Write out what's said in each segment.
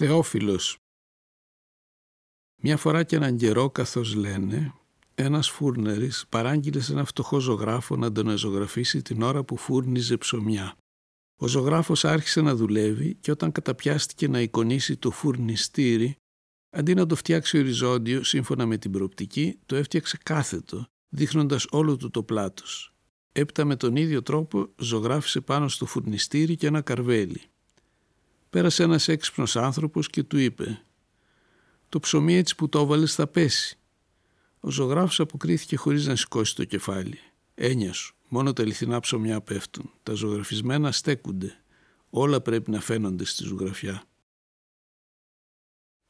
Θεόφιλος Μια φορά και έναν καιρό καθώς λένε ένας φούρνερης παράγγειλε σε ένα φτωχό ζωγράφο να τον εζωγραφίσει την ώρα που φούρνιζε ψωμιά. Ο ζωγράφος άρχισε να δουλεύει και όταν καταπιάστηκε να εικονίσει το φουρνιστήρι, αντί να το φτιάξει οριζόντιο σύμφωνα με την προοπτική, το έφτιαξε κάθετο, δείχνοντας όλο του το πλάτος. Έπειτα με τον ίδιο τρόπο ζωγράφησε πάνω στο φουρνιστήρι και ένα καρβέλι. Πέρασε ένας έξυπνος άνθρωπος και του είπε «Το ψωμί έτσι που το έβαλες θα πέσει». Ο ζωγράφος αποκρίθηκε χωρίς να σηκώσει το κεφάλι. «Έννοιας σου, μόνο τα αληθινά ψωμιά πέφτουν. Τα ζωγραφισμένα στέκονται. Όλα πρέπει να φαίνονται στη ζωγραφιά».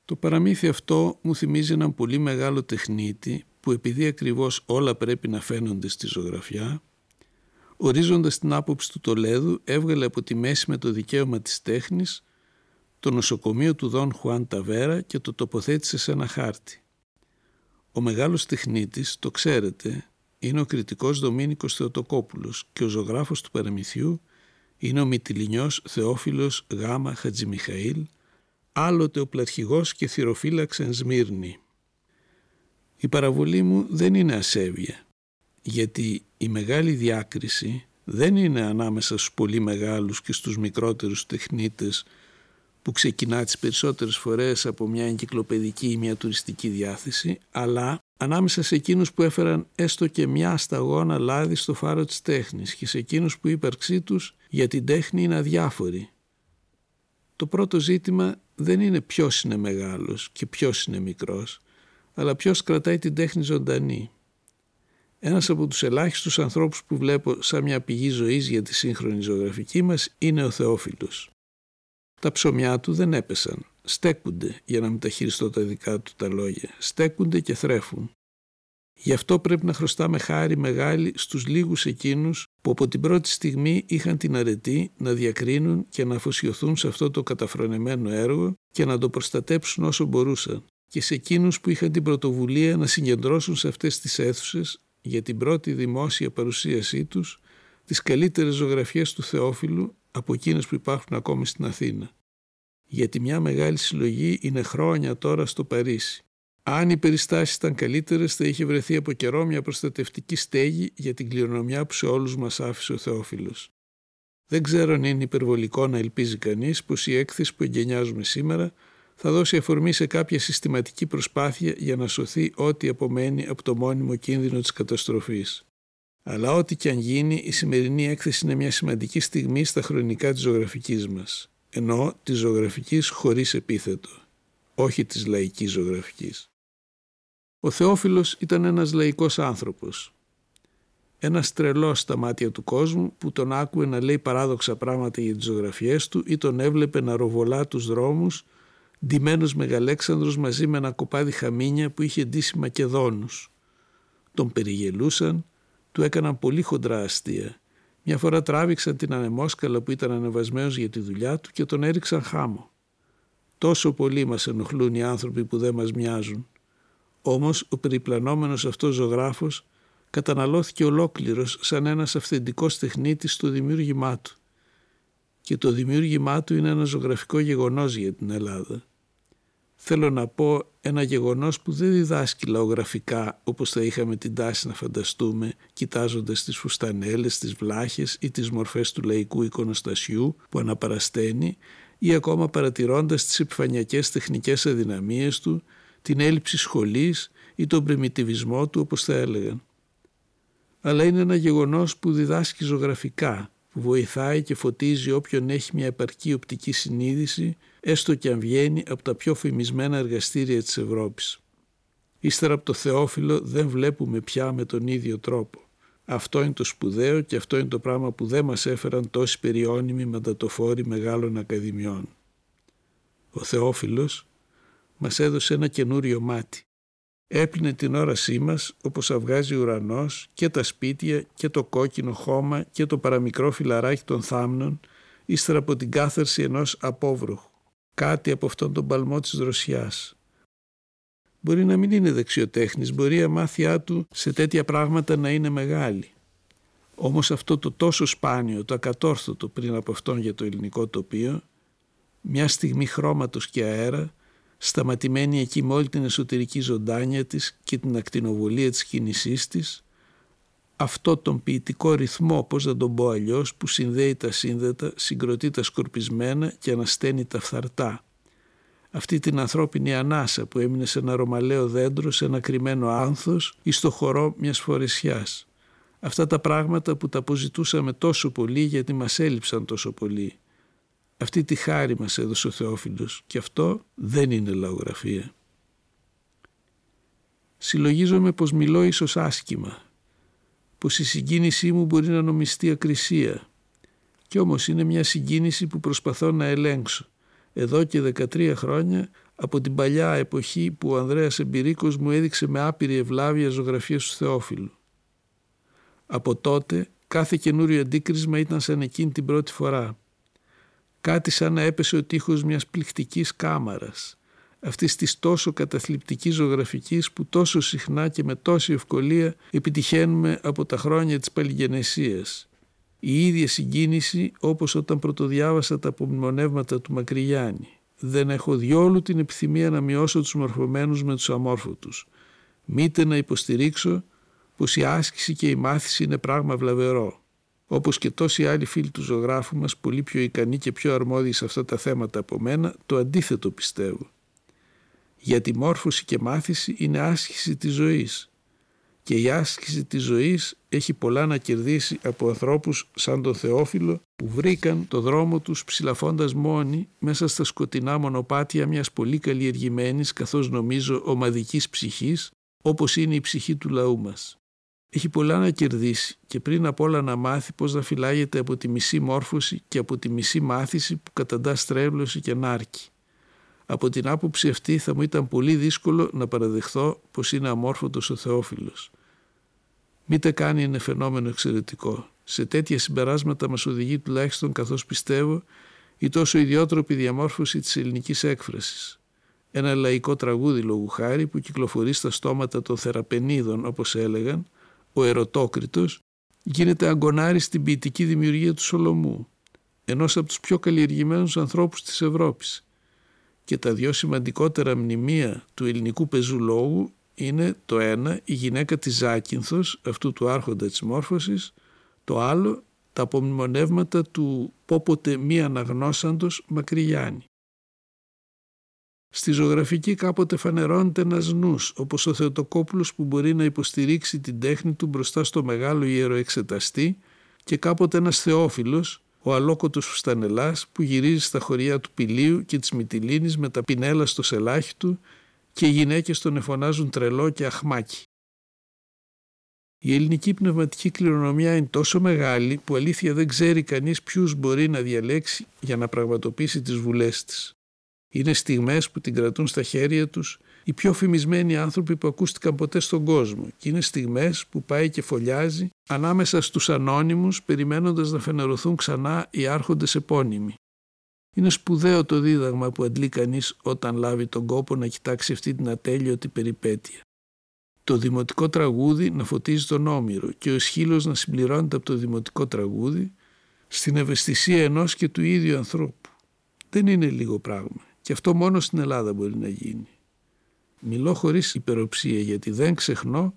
Το παραμύθι αυτό μου θυμίζει έναν πολύ μεγάλο τεχνίτη που επειδή ακριβώς όλα πρέπει να φαίνονται στη ζωγραφιά ορίζοντας την άποψη του Τολέδου έβγαλε από τη μέση με το δικαίωμα της τέχνης το νοσοκομείο του Δον Χουάν Ταβέρα και το τοποθέτησε σε ένα χάρτη. Ο μεγάλος τεχνίτης, το ξέρετε, είναι ο κριτικός Δομήνικος Θεοτοκόπουλος και ο ζωγράφος του παραμυθιού είναι ο Μητυλινιός Θεόφιλος Γάμα Χατζημιχαήλ, άλλοτε ο πλαρχηγός και θυροφύλαξ εν Σμύρνη. Η παραβολή μου δεν είναι ασέβεια, γιατί η μεγάλη διάκριση δεν είναι ανάμεσα στους πολύ μεγάλους και στους μικρότερους τεχνίτες που ξεκινά τις περισσότερες φορές από μια εγκυκλοπαιδική ή μια τουριστική διάθεση, αλλά ανάμεσα σε εκείνους που έφεραν έστω και μια σταγόνα λάδι στο φάρο της τέχνης και σε εκείνους που η ύπαρξή τους για την τέχνη είναι αδιάφορη. Το πρώτο ζήτημα δεν είναι ποιος είναι μεγάλος και ποιος είναι μικρός, αλλά ποιος κρατάει την τέχνη ζωντανή. Ένας από τους ελάχιστους ανθρώπους που βλέπω σαν μια πηγή ζωής για τη σύγχρονη ζωγραφική μας είναι ο Θεόφιλος. Τα ψωμιά του δεν έπεσαν. Στέκονται για να μεταχειριστώ τα δικά του τα λόγια. Στέκονται και θρέφουν. Γι' αυτό πρέπει να χρωστάμε χάρη μεγάλη στους λίγους εκείνους που από την πρώτη στιγμή είχαν την αρετή να διακρίνουν και να αφοσιωθούν σε αυτό το καταφρονεμένο έργο και να το προστατέψουν όσο μπορούσαν και σε εκείνους που είχαν την πρωτοβουλία να συγκεντρώσουν σε αυτές τις αίθουσες για την πρώτη δημόσια παρουσίασή τους τις καλύτερες ζωγραφιές του Θεόφιλου από εκείνες που υπάρχουν ακόμη στην Αθήνα. Γιατί μια μεγάλη συλλογή είναι χρόνια τώρα στο Παρίσι. Αν οι περιστάσεις ήταν καλύτερες, θα είχε βρεθεί από καιρό μια προστατευτική στέγη για την κληρονομιά που σε όλους μας άφησε ο Θεόφιλος. Δεν ξέρω αν είναι υπερβολικό να ελπίζει κανείς πως η έκθεση που εγκαινιάζουμε σήμερα θα δώσει αφορμή σε κάποια συστηματική προσπάθεια για να σωθεί ό,τι απομένει από το μόνιμο κίνδυνο της καταστροφής. Αλλά ό,τι και αν γίνει, η σημερινή έκθεση είναι μια σημαντική στιγμή στα χρονικά της ζωγραφικής μας. Ενώ της ζωγραφικής χωρίς επίθετο, όχι της λαϊκής ζωγραφικής. Ο Θεόφιλος ήταν ένας λαϊκός άνθρωπος. Ένας τρελός στα μάτια του κόσμου που τον άκουε να λέει παράδοξα πράγματα για τις ζωγραφιές του ή τον έβλεπε να ροβολά τους δρόμους ντυμένος μεγαλέξανδρος μαζί με ένα κοπάδι χαμίνια που είχε ντύσει Μακεδόνους. Τον περιγελούσαν, του έκαναν πολύ χοντρά αστεία. Μια φορά τράβηξαν την ανεμόσκαλα που ήταν ανεβασμένος για τη δουλειά του και τον έριξαν χάμο. Τόσο πολύ μας ενοχλούν οι άνθρωποι που δεν μας μοιάζουν. Όμως ο περιπλανόμενος αυτός ζωγράφος καταναλώθηκε ολόκληρος σαν ένας αυθεντικός τεχνίτης στο δημιούργημά του. Και το δημιούργημά του είναι ένα ζωγραφικό γεγονός για την Ελλάδα θέλω να πω ένα γεγονός που δεν διδάσκει λαογραφικά όπως θα είχαμε την τάση να φανταστούμε κοιτάζοντας τις φουστανέλες, τις βλάχες ή τις μορφές του λαϊκού εικονοστασιού που αναπαρασταίνει ή ακόμα παρατηρώντας τις επιφανειακές τεχνικές αδυναμίες του, την έλλειψη σχολής ή τον πριμιτιβισμό του όπως θα έλεγαν. Αλλά είναι ένα γεγονός που διδάσκει ζωγραφικά, που βοηθάει και φωτίζει όποιον έχει μια επαρκή οπτική συνείδηση έστω και αν βγαίνει από τα πιο φημισμένα εργαστήρια της Ευρώπης. Ύστερα από το Θεόφιλο δεν βλέπουμε πια με τον ίδιο τρόπο. Αυτό είναι το σπουδαίο και αυτό είναι το πράγμα που δεν μας έφεραν τόσοι περιώνυμοι μαντατοφόροι μεγάλων ακαδημιών. Ο Θεόφιλος μας έδωσε ένα καινούριο μάτι. Έπλυνε την όρασή μας όπως αυγάζει ο ουρανός και τα σπίτια και το κόκκινο χώμα και το παραμικρό φυλαράκι των θάμνων ύστερα από την κάθαρση ενός απόβροχου κάτι από αυτόν τον παλμό της δροσιάς. Μπορεί να μην είναι δεξιοτέχνης, μπορεί η αμάθειά του σε τέτοια πράγματα να είναι μεγάλη. Όμως αυτό το τόσο σπάνιο, το ακατόρθωτο πριν από αυτόν για το ελληνικό τοπίο, μια στιγμή χρώματος και αέρα, σταματημένη εκεί με όλη την εσωτερική ζωντάνια της και την ακτινοβολία της κίνησής της, αυτό τον ποιητικό ρυθμό, πώς να τον πω αλλιώς, που συνδέει τα σύνδετα, συγκροτεί τα σκορπισμένα και ανασταίνει τα φθαρτά. Αυτή την ανθρώπινη ανάσα που έμεινε σε ένα ρωμαλαίο δέντρο, σε ένα κρυμμένο άνθος ή στο χορό μιας φορεσιάς. Αυτά τα πράγματα που τα αποζητούσαμε τόσο πολύ γιατί μας έλειψαν τόσο πολύ. Αυτή τη χάρη μας έδωσε ο Θεόφιλος και αυτό δεν είναι λαογραφία. Συλλογίζομαι πως μιλώ ίσως άσχημα, πως η συγκίνησή μου μπορεί να νομιστεί ακρισία. Κι όμως είναι μια συγκίνηση που προσπαθώ να ελέγξω. Εδώ και 13 χρόνια από την παλιά εποχή που ο Ανδρέας Εμπειρίκος μου έδειξε με άπειρη ευλάβεια ζωγραφίες του Θεόφιλους. Από τότε κάθε καινούριο αντίκρισμα ήταν σαν εκείνη την πρώτη φορά. Κάτι σαν να έπεσε ο τείχος μιας πληκτικής κάμαρας αυτής της τόσο καταθλιπτικής ζωγραφικής που τόσο συχνά και με τόση ευκολία επιτυχαίνουμε από τα χρόνια της παλιγενεσίας. Η ίδια συγκίνηση όπως όταν πρωτοδιάβασα τα απομνημονεύματα του Μακρυγιάννη. Δεν έχω διόλου την επιθυμία να μειώσω τους μορφωμένους με τους αμόρφωτους. Μήτε να υποστηρίξω πως η άσκηση και η μάθηση είναι πράγμα βλαβερό. Όπως και τόσοι άλλοι φίλοι του ζωγράφου μας, πολύ πιο ικανοί και πιο αρμόδιοι σε αυτά τα θέματα από μένα, το αντίθετο πιστεύω γιατί μόρφωση και μάθηση είναι άσκηση της ζωής και η άσκηση της ζωής έχει πολλά να κερδίσει από ανθρώπους σαν τον Θεόφιλο που βρήκαν το δρόμο τους ψηλαφώντας μόνοι μέσα στα σκοτεινά μονοπάτια μιας πολύ καλλιεργημένης καθώς νομίζω ομαδικής ψυχής όπως είναι η ψυχή του λαού μας. Έχει πολλά να κερδίσει και πριν απ' όλα να μάθει πώς να φυλάγεται από τη μισή μόρφωση και από τη μισή μάθηση που καταντά στρέβλωση και νάρκη. Από την άποψη αυτή θα μου ήταν πολύ δύσκολο να παραδεχθώ πως είναι αμόρφωτος ο Θεόφιλος. Μήτε κάνει είναι φαινόμενο εξαιρετικό. Σε τέτοια συμπεράσματα μας οδηγεί τουλάχιστον καθώς πιστεύω η τόσο ιδιότροπη διαμόρφωση της ελληνικής έκφρασης. Ένα λαϊκό τραγούδι λόγου χάρη που κυκλοφορεί στα στόματα των θεραπενίδων όπως έλεγαν, ο ερωτόκριτος, γίνεται αγκονάρι στην ποιητική δημιουργία του Σολομού, ενός από τους πιο καλλιεργημένους ανθρώπους της Ευρώπης και τα δυο σημαντικότερα μνημεία του ελληνικού πεζού λόγου είναι το ένα η γυναίκα της Ζάκυνθος, αυτού του άρχοντα της μόρφωσης, το άλλο τα απομνημονεύματα του πόποτε μη αναγνώσαντος Μακρυγιάννη. Στη ζωγραφική κάποτε φανερώνεται ένας νους, όπως ο Θεοτοκόπουλος που μπορεί να υποστηρίξει την τέχνη του μπροστά στο μεγάλο ιεροεξεταστή και κάποτε ένας θεόφιλος ο αλόκοτος φουστανελάς που γυρίζει στα χωριά του Πηλίου και της Μυτιλίνης με τα πινέλα στο σελάχι του και οι γυναίκες τον εφωνάζουν τρελό και αχμάκι. Η ελληνική πνευματική κληρονομιά είναι τόσο μεγάλη που αλήθεια δεν ξέρει κανείς ποιους μπορεί να διαλέξει για να πραγματοποιήσει τις βουλές της. Είναι στιγμές που την κρατούν στα χέρια τους οι πιο φημισμένοι άνθρωποι που ακούστηκαν ποτέ στον κόσμο και είναι στιγμές που πάει και φωλιάζει ανάμεσα στους ανώνυμους περιμένοντας να φενερωθούν ξανά οι άρχοντες επώνυμοι. Είναι σπουδαίο το δίδαγμα που αντλεί κανείς όταν λάβει τον κόπο να κοιτάξει αυτή την ατέλειωτη περιπέτεια. Το δημοτικό τραγούδι να φωτίζει τον Όμηρο και ο Εσχύλος να συμπληρώνεται από το δημοτικό τραγούδι στην ευαισθησία ενός και του ίδιου ανθρώπου. Δεν είναι λίγο πράγμα και αυτό μόνο στην Ελλάδα μπορεί να γίνει. Μιλώ χωρίς υπεροψία γιατί δεν ξεχνώ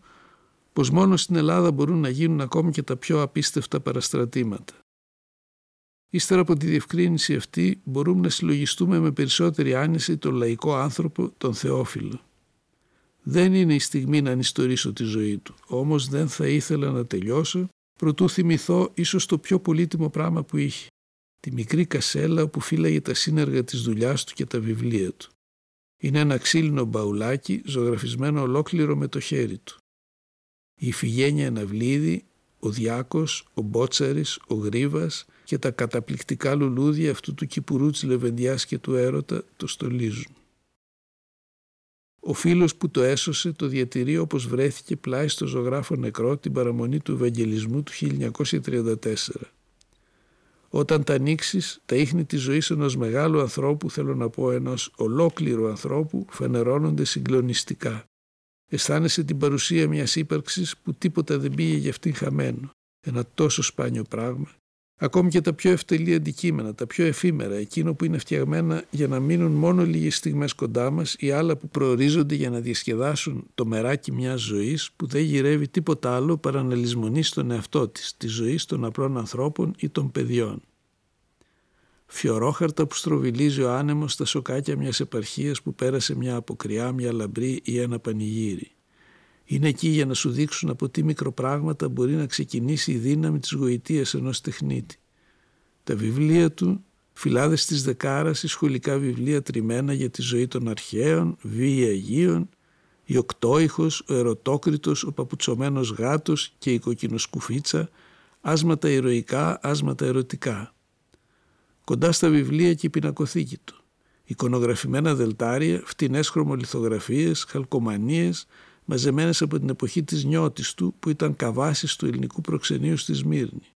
πως μόνο στην Ελλάδα μπορούν να γίνουν ακόμη και τα πιο απίστευτα παραστρατήματα. Ύστερα από τη διευκρίνηση αυτή μπορούμε να συλλογιστούμε με περισσότερη άνεση τον λαϊκό άνθρωπο, τον Θεόφιλο. Δεν είναι η στιγμή να ανιστορήσω τη ζωή του, όμως δεν θα ήθελα να τελειώσω προτού θυμηθώ ίσως το πιο πολύτιμο πράγμα που είχε. Τη μικρή κασέλα που φύλαγε τα σύνεργα της δουλειάς του και τα βιβλία του. Είναι ένα ξύλινο μπαουλάκι ζωγραφισμένο ολόκληρο με το χέρι του. Η Ιφηγένεια Αναβλίδη, ο Διάκος, ο Μπότσαρης, ο Γρίβας και τα καταπληκτικά λουλούδια αυτού του κυπουρού της Λεβεντιάς και του έρωτα το στολίζουν. Ο φίλος που το έσωσε το διατηρεί όπως βρέθηκε πλάι στο ζωγράφο νεκρό την παραμονή του Ευαγγελισμού του 1934. Όταν τα ανοίξεις, τα ίχνη της ζωής ενός μεγάλου ανθρώπου, θέλω να πω ενός ολόκληρου ανθρώπου, φανερώνονται συγκλονιστικά. Αισθάνεσαι την παρουσία μιας ύπαρξης που τίποτα δεν πήγε για αυτήν χαμένο. Ένα τόσο σπάνιο πράγμα, Ακόμη και τα πιο ευτελή αντικείμενα, τα πιο εφήμερα, εκείνο που είναι φτιαγμένα για να μείνουν μόνο λίγες στιγμές κοντά μας ή άλλα που προορίζονται για να διασκεδάσουν το μεράκι μιας ζωής που δεν γυρεύει τίποτα άλλο παρά να λησμονεί στον εαυτό της, τη ζωή των απλών ανθρώπων ή των παιδιών. Φιωρόχαρτα που στροβιλίζει ο άνεμος στα σοκάκια μιας επαρχίας που πέρασε μια αποκριά, μια λαμπρή ή ένα πανηγύρι. Είναι εκεί για να σου δείξουν από τι μικροπράγματα μπορεί να ξεκινήσει η δύναμη της γοητείας ενός τεχνίτη. Τα βιβλία του, φυλάδες της δεκάρας, οι σχολικά βιβλία τριμμένα για τη ζωή των αρχαίων, βίοι Αγίων, η οκτώηχος, ο ερωτόκριτος, ο παπουτσωμένος γάτος και η κοκκινοσκουφίτσα, άσματα ηρωικά, άσματα ερωτικά. Κοντά στα βιβλία και η πινακοθήκη του. Εικονογραφημένα δελτάρια, φτηνές χρωμολιθογραφίες, χαλκομανίες, μαζεμένες από την εποχή της νιώτης του που ήταν καβάσεις του ελληνικού προξενείου στη Σμύρνη.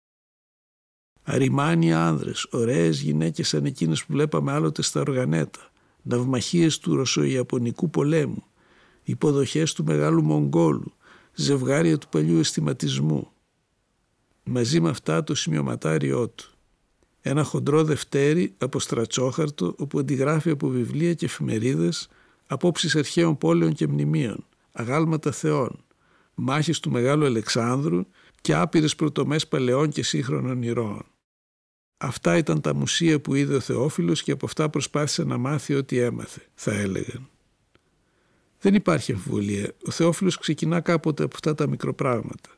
Αριμάνοι άνδρες, ωραίες γυναίκες σαν εκείνες που βλέπαμε άλλοτε στα οργανέτα, ναυμαχίες του Ρωσοϊαπωνικού πολέμου, υποδοχές του Μεγάλου Μογγόλου, ζευγάρια του παλιού αισθηματισμού. Μαζί με αυτά το σημειωματάριό του. Ένα χοντρό δευτέρι από στρατσόχαρτο όπου αντιγράφει από βιβλία και εφημερίδες απόψεις αρχαίων πόλεων και μνημείων, αγάλματα θεών, μάχες του Μεγάλου Αλεξάνδρου και άπειρες πρωτομές παλαιών και σύγχρονων ηρώων. Αυτά ήταν τα μουσεία που είδε ο Θεόφιλος και από αυτά προσπάθησε να μάθει ό,τι έμαθε, θα έλεγαν. Δεν υπάρχει αμφιβολία. Ο Θεόφιλος ξεκινά κάποτε από αυτά τα μικροπράγματα.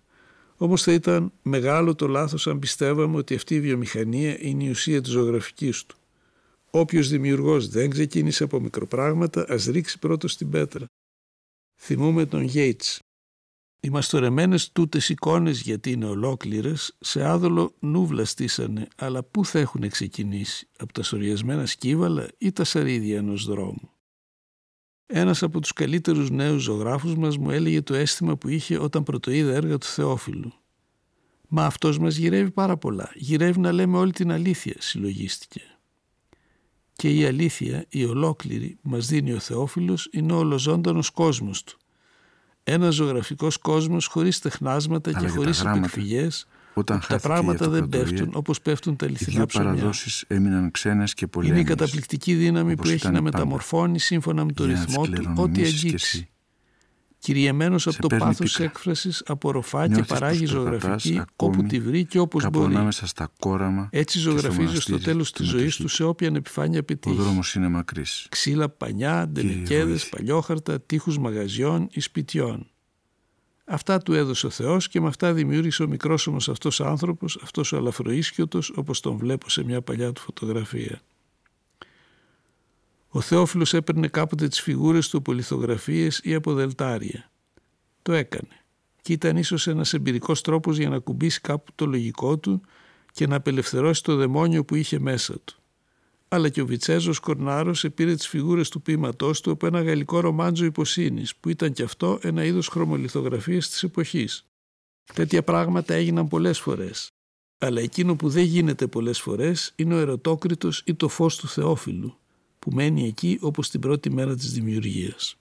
Όμως θα ήταν μεγάλο το λάθος αν πιστεύαμε ότι αυτή η βιομηχανία είναι η ουσία της ζωγραφικής του. Όποιος δημιουργός δεν ξεκίνησε από μικροπράγματα ας ρίξει πρώτος στην πέτρα. Θυμούμε τον Γέιτς. Οι μαστορεμένες τούτες εικόνες γιατί είναι ολόκληρες σε άδολο νούβλα στήσανε αλλά πού θα έχουν ξεκινήσει από τα σοριασμένα σκύβαλα ή τα σαρίδια ενός δρόμου. Ένας από τους καλύτερους νέους ζωγράφους μας μου έλεγε το αίσθημα που είχε όταν πρωτοείδα έργα του Θεόφιλου. «Μα αυτός μας γυρεύει πάρα πολλά. Γυρεύει να λέμε όλη την αλήθεια», συλλογίστηκε. Και η αλήθεια, η ολόκληρη που μας δίνει ο Θεόφιλος είναι ο ολοζώντανος κόσμος του. Ένας ζωγραφικός κόσμος χωρίς τεχνάσματα και χωρίς επεκφυγές, όταν τα πράγματα δεν πέφτουν όπως πέφτουν τα αληθινά ψωμιά. Οι παραδόσεις έμειναν ξένες και πολέμες. Είναι η καταπληκτική δύναμη που έχει να μεταμορφώνει σύμφωνα με το ρυθμό του ό,τι αγγίξει. Κυριεμένος από το πάθος έκφρασης απορροφά και παράγει ζωγραφική όπου τη βρει και όπως μπορεί. στα κόραμα Έτσι ζωγραφίζει στο τέλος της ζωής του σε όποια επιφάνεια πετύχει. Ο δρόμος είναι μακρύς. Ξύλα, πανιά, ντελεκέδες, παλιόχαρτα, τείχους μαγαζιών ή σπιτιών. Αυτά του έδωσε ο Θεός και με αυτά δημιούργησε ο μικρός όμως αυτός άνθρωπος, αυτός ο αλαφροίσκιωτος όπως τον βλέπω σε μια παλιά του φωτογραφία. Ο Θεόφιλος έπαιρνε κάποτε τις φιγούρες του από λιθογραφίες ή από δελτάρια. Το έκανε και ήταν ίσως ένας εμπειρικός τρόπος για να κουμπίσει κάπου το λογικό του και να απελευθερώσει το δαιμόνιο που είχε μέσα του. Αλλά και ο Βιτσέζος Κορνάρος επήρε τις φιγούρες του ποίηματός του από ένα γαλλικό ρομάντζο υποσύνης που ήταν και αυτό ένα είδος χρωμολιθογραφίας της εποχής. Τέτοια πράγματα έγιναν πολλές φορές. Αλλά εκείνο που δεν γίνεται πολλές φορές είναι ο ερωτόκριτος ή το φως του Θεόφιλου που μένει εκεί όπως την πρώτη μέρα της δημιουργίας.